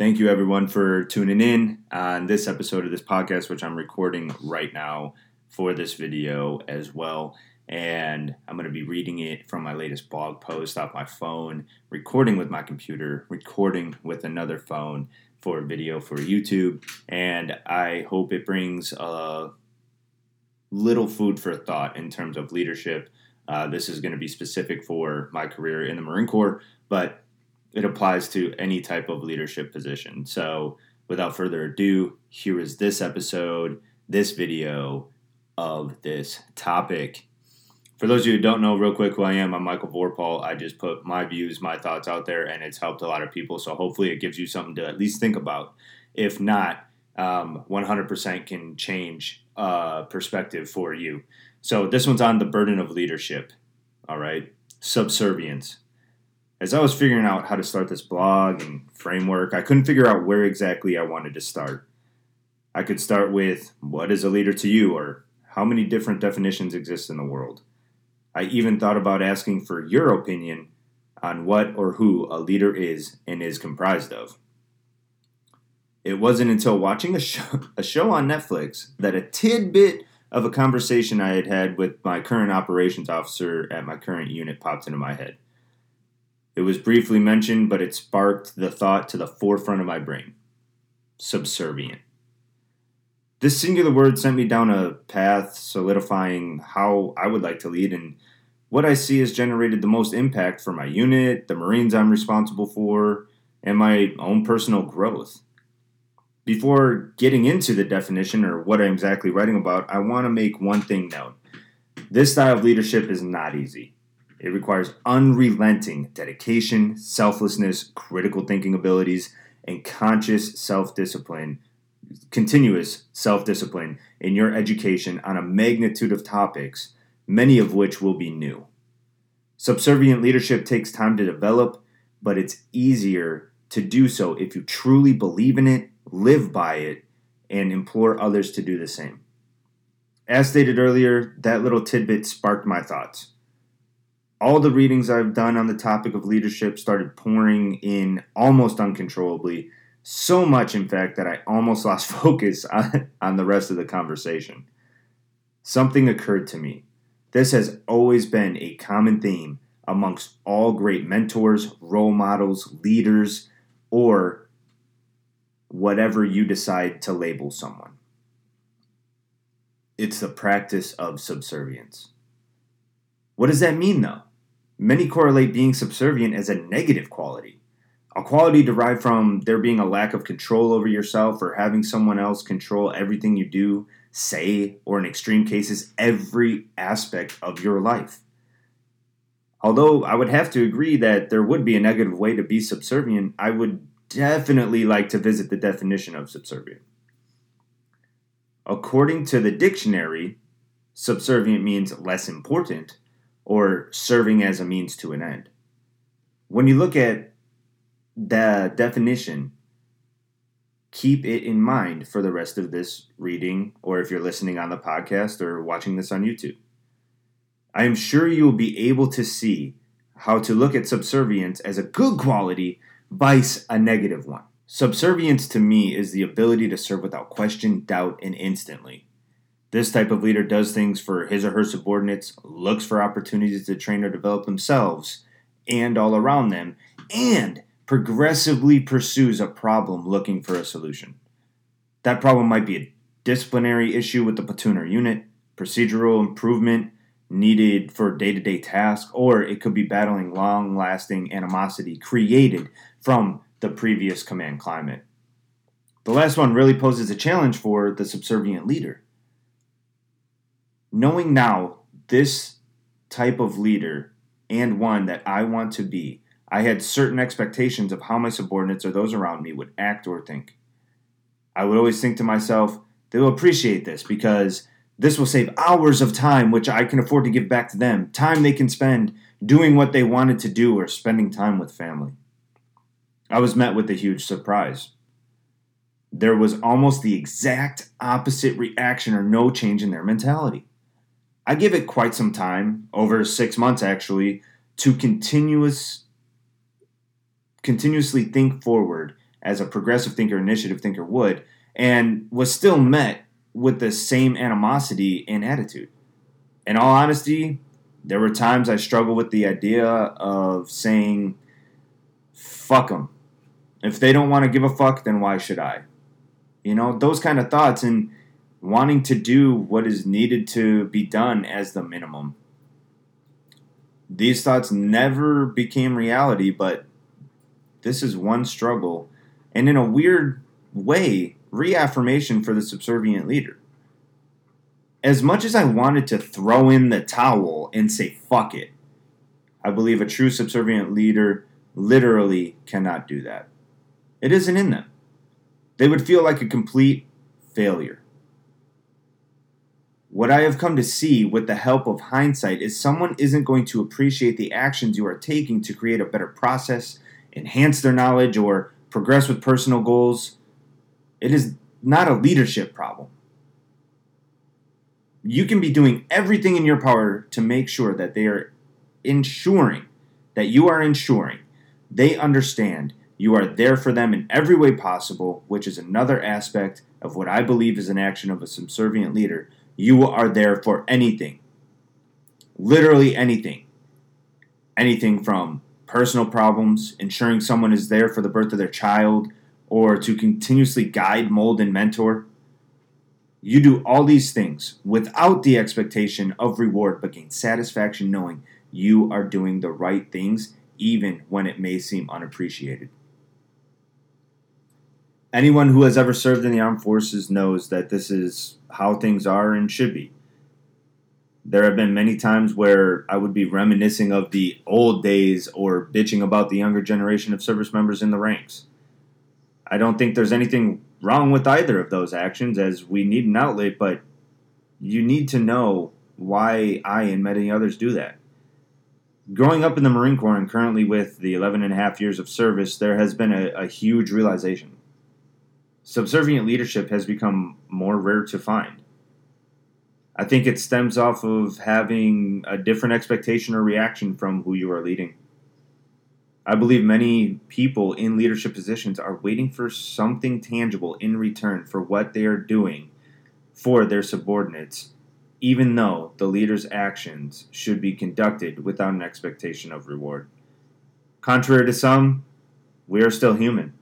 Thank you, everyone, for tuning in on this episode of this podcast, which I'm recording right now for this video as well. And I'm going to be reading it from my latest blog post off my phone, recording with my computer, recording with another phone for video for YouTube. And I hope it brings a little food for thought in terms of leadership. Uh, this is going to be specific for my career in the Marine Corps, but it applies to any type of leadership position. So, without further ado, here is this episode, this video of this topic. For those of you who don't know, real quick, who I am, I'm Michael Vorpal. I just put my views, my thoughts out there, and it's helped a lot of people. So hopefully, it gives you something to at least think about. If not, um, 100% can change uh, perspective for you. So this one's on the burden of leadership. All right, subservience as I was figuring out how to start this blog and framework, I couldn't figure out where exactly I wanted to start. I could start with what is a leader to you or how many different definitions exist in the world. I even thought about asking for your opinion on what or who a leader is and is comprised of. It wasn't until watching a show, a show on Netflix that a tidbit of a conversation I had had with my current operations officer at my current unit popped into my head. It was briefly mentioned, but it sparked the thought to the forefront of my brain subservient. This singular word sent me down a path solidifying how I would like to lead and what I see has generated the most impact for my unit, the Marines I'm responsible for, and my own personal growth. Before getting into the definition or what I'm exactly writing about, I want to make one thing known. This style of leadership is not easy. It requires unrelenting dedication, selflessness, critical thinking abilities, and conscious self discipline, continuous self discipline in your education on a magnitude of topics, many of which will be new. Subservient leadership takes time to develop, but it's easier to do so if you truly believe in it, live by it, and implore others to do the same. As stated earlier, that little tidbit sparked my thoughts all the readings I've done on the topic of leadership started pouring in almost uncontrollably. So much, in fact, that I almost lost focus on, on the rest of the conversation. Something occurred to me. This has always been a common theme amongst all great mentors, role models, leaders, or whatever you decide to label someone. It's the practice of subservience. What does that mean, though? Many correlate being subservient as a negative quality, a quality derived from there being a lack of control over yourself or having someone else control everything you do, say, or in extreme cases, every aspect of your life. Although I would have to agree that there would be a negative way to be subservient, I would definitely like to visit the definition of subservient. According to the dictionary, subservient means less important or serving as a means to an end. When you look at the definition, keep it in mind for the rest of this reading, or if you're listening on the podcast or watching this on YouTube. I am sure you will be able to see how to look at subservience as a good quality, vice a negative one. Subservience to me is the ability to serve without question, doubt, and instantly. This type of leader does things for his or her subordinates, looks for opportunities to train or develop themselves and all around them, and progressively pursues a problem looking for a solution. That problem might be a disciplinary issue with the platoon or unit, procedural improvement needed for day to day tasks, or it could be battling long lasting animosity created from the previous command climate. The last one really poses a challenge for the subservient leader knowing now this type of leader and one that I want to be, I had certain expectations of how my subordinates or those around me would act or think. I would always think to myself, they will appreciate this because this will save hours of time which I can afford to give back to them, time they can spend doing what they wanted to do or spending time with family. I was met with a huge surprise. There was almost the exact opposite reaction or no change in their mentality. I give it quite some time, over six months actually, to continuous continuously think forward as a progressive thinker, initiative thinker would, and was still met with the same animosity and attitude. In all honesty, there were times I struggled with the idea of saying, fuck them. If they don't want to give a fuck, then why should I? You know, those kind of thoughts and wanting to do what is needed to be done as the minimum. These thoughts never became reality, but this is one struggle, and in a weird way, reaffirmation for the subservient leader. As much as I wanted to throw in the towel and say fuck it, I believe a true subservient leader literally cannot do that. It isn't in them. They would feel like a complete failure. What I have come to see with the help of hindsight is someone isn't going to appreciate the actions you are taking to create a better process, enhance their knowledge, or progress with personal goals. It is not a leadership problem. You can be doing everything in your power to make sure that they are ensuring, that you are ensuring they understand you are there for them in every way possible, which is another aspect of what I believe is an action of a subservient leader. You are there for anything. Literally anything. Anything from personal problems, ensuring someone is there for the birth of their child, or to continuously guide, mold, and mentor. You do all these things without the expectation of reward, but gain satisfaction knowing you are doing the right things even when it may seem unappreciated. Anyone who has ever served in the armed forces knows that this is how things are and should be. There have been many times where I would be reminiscing of the old days or bitching about the younger generation of service members in the ranks. I don't think there's anything wrong with either of those actions as we need an outlet, but you need to know why I and many others do that growing up in the Marine Corps and currently with the 11 and a half years of service, there has been a, a huge realization. Subservient leadership has become more rare to find. I think it stems off of having a different expectation or reaction from who you are leading. I believe many people in leadership positions are waiting for something tangible in return for what they are doing for their subordinates even though the leader's actions should be conducted without an expectation of reward. Contrary to some, we are still human,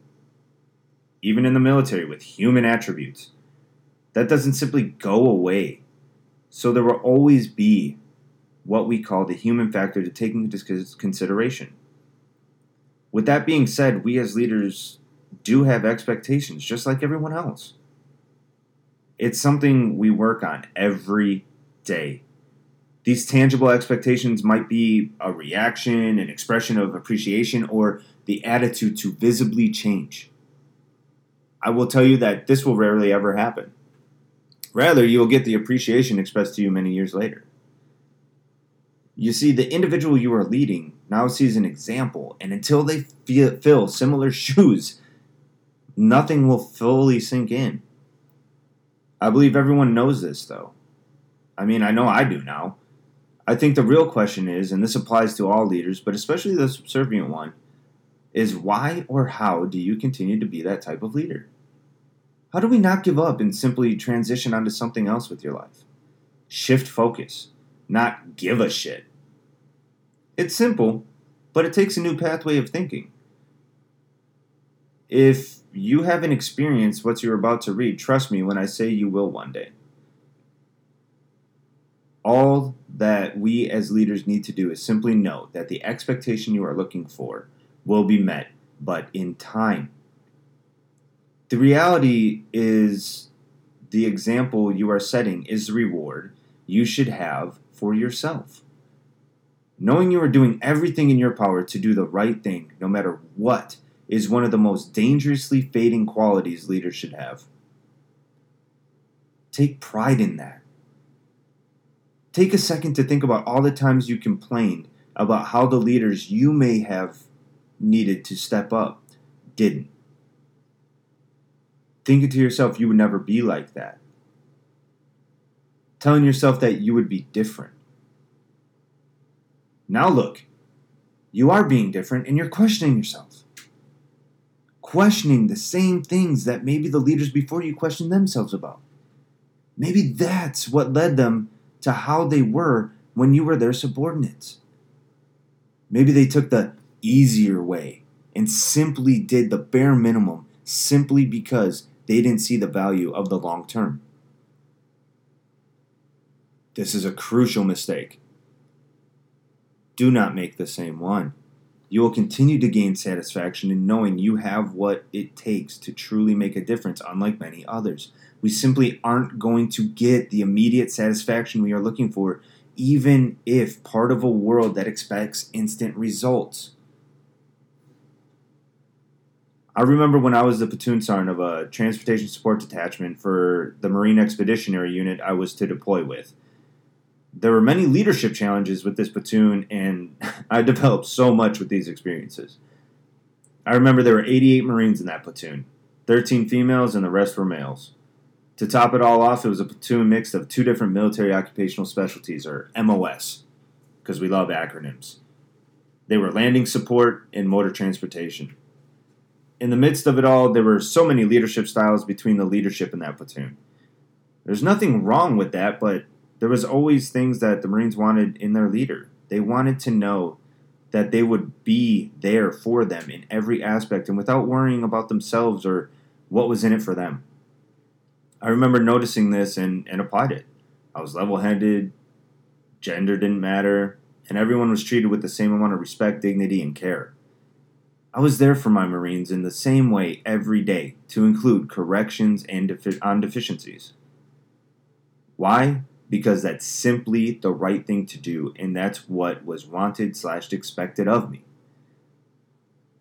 even in the military with human attributes. That doesn't simply go away. So there will always be what we call the human factor to take into consideration. With that being said, we as leaders do have expectations just like everyone else. It's something we work on every day. These tangible expectations might be a reaction, an expression of appreciation, or the attitude to visibly change. I will tell you that this will rarely ever happen. Rather, you will get the appreciation expressed to you many years later. You see, the individual you are leading now sees an example, and until they feel, fill similar shoes, nothing will fully sink in. I believe everyone knows this, though. I mean, I know I do now. I think the real question is, and this applies to all leaders, but especially the subservient one, is why or how do you continue to be that type of leader? How do we not give up and simply transition onto something else with your life? Shift focus, not give a shit. It's simple, but it takes a new pathway of thinking. If you haven't experienced what you're about to read, trust me when I say you will one day all that we as leaders need to do is simply know that the expectation you are looking for will be met, but in time. The reality is the example you are setting is the reward you should have for yourself. Knowing you are doing everything in your power to do the right thing, no matter what, is one of the most dangerously fading qualities leaders should have. Take pride in that. Take a second to think about all the times you complained about how the leaders you may have needed to step up didn't. Thinking to yourself you would never be like that. Telling yourself that you would be different. Now look, you are being different and you're questioning yourself. questioning the same things that maybe the leaders before you questioned themselves about. Maybe that's what led them to how they were when you were their subordinates. Maybe they took the easier way and simply did the bare minimum simply because they didn't see the value of the long term. This is a crucial mistake. Do not make the same one. You will continue to gain satisfaction in knowing you have what it takes to truly make a difference, unlike many others. We simply aren't going to get the immediate satisfaction we are looking for, even if part of a world that expects instant results. I remember when I was the platoon sergeant of a transportation support detachment for the Marine Expeditionary Unit I was to deploy with there were many leadership challenges with this platoon, and I developed so much with these experiences. I remember there were 88 Marines in that platoon 13 females, and the rest were males. To top it all off, it was a platoon mixed of two different military occupational specialties, or MOS, because we love acronyms. They were landing support and motor transportation. In the midst of it all, there were so many leadership styles between the leadership in that platoon. There's nothing wrong with that, but there was always things that the Marines wanted in their leader. They wanted to know that they would be there for them in every aspect and without worrying about themselves or what was in it for them. I remember noticing this and, and applied it. I was level headed, gender didn't matter, and everyone was treated with the same amount of respect, dignity, and care. I was there for my Marines in the same way every day to include corrections and defi- on deficiencies. Why? because that's simply the right thing to do, and that's what was wanted slash expected of me.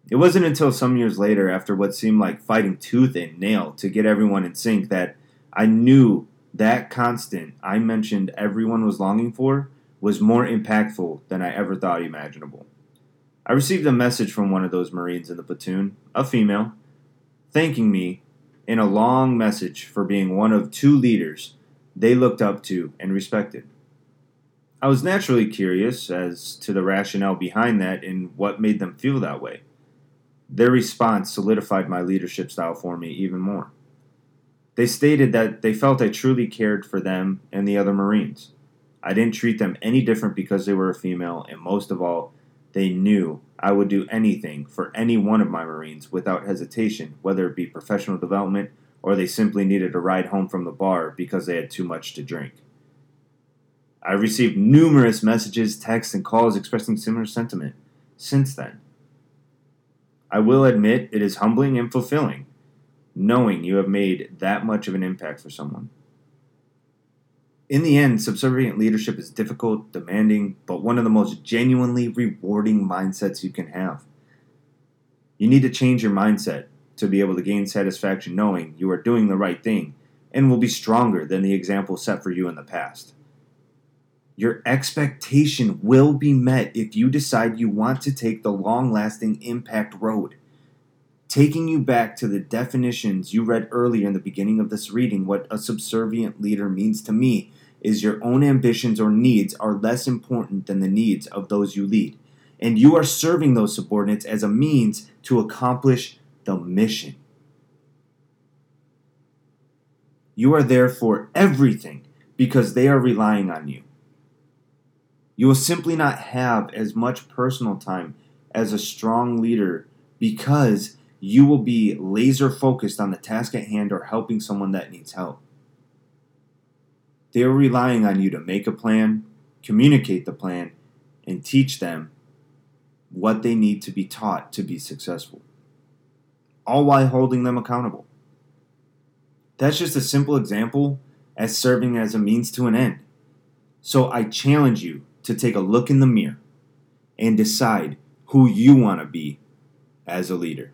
It wasn't until some years later, after what seemed like fighting tooth and nail to get everyone in sync, that I knew that constant I mentioned everyone was longing for was more impactful than I ever thought imaginable. I received a message from one of those Marines in the platoon, a female, thanking me in a long message for being one of two leaders they looked up to and respected. I was naturally curious as to the rationale behind that and what made them feel that way. Their response solidified my leadership style for me even more. They stated that they felt I truly cared for them and the other Marines. I didn't treat them any different because they were a female, and most of all, they knew I would do anything for any one of my Marines without hesitation, whether it be professional development or they simply needed a ride home from the bar because they had too much to drink. I received numerous messages, texts, and calls expressing similar sentiment since then. I will admit it is humbling and fulfilling knowing you have made that much of an impact for someone. In the end, subservient leadership is difficult, demanding, but one of the most genuinely rewarding mindsets you can have. You need to change your mindset to be able to gain satisfaction knowing you are doing the right thing and will be stronger than the example set for you in the past. Your expectation will be met if you decide you want to take the long lasting impact road. Taking you back to the definitions you read earlier in the beginning of this reading, what a subservient leader means to me is your own ambitions or needs are less important than the needs of those you lead. And you are serving those subordinates as a means to accomplish the mission. You are there for everything because they are relying on you. You will simply not have as much personal time as a strong leader because you will be laser focused on the task at hand or helping someone that needs help. They are relying on you to make a plan, communicate the plan, and teach them what they need to be taught to be successful all while holding them accountable. That's just a simple example as serving as a means to an end. So I challenge you to take a look in the mirror and decide who you want to be as a leader.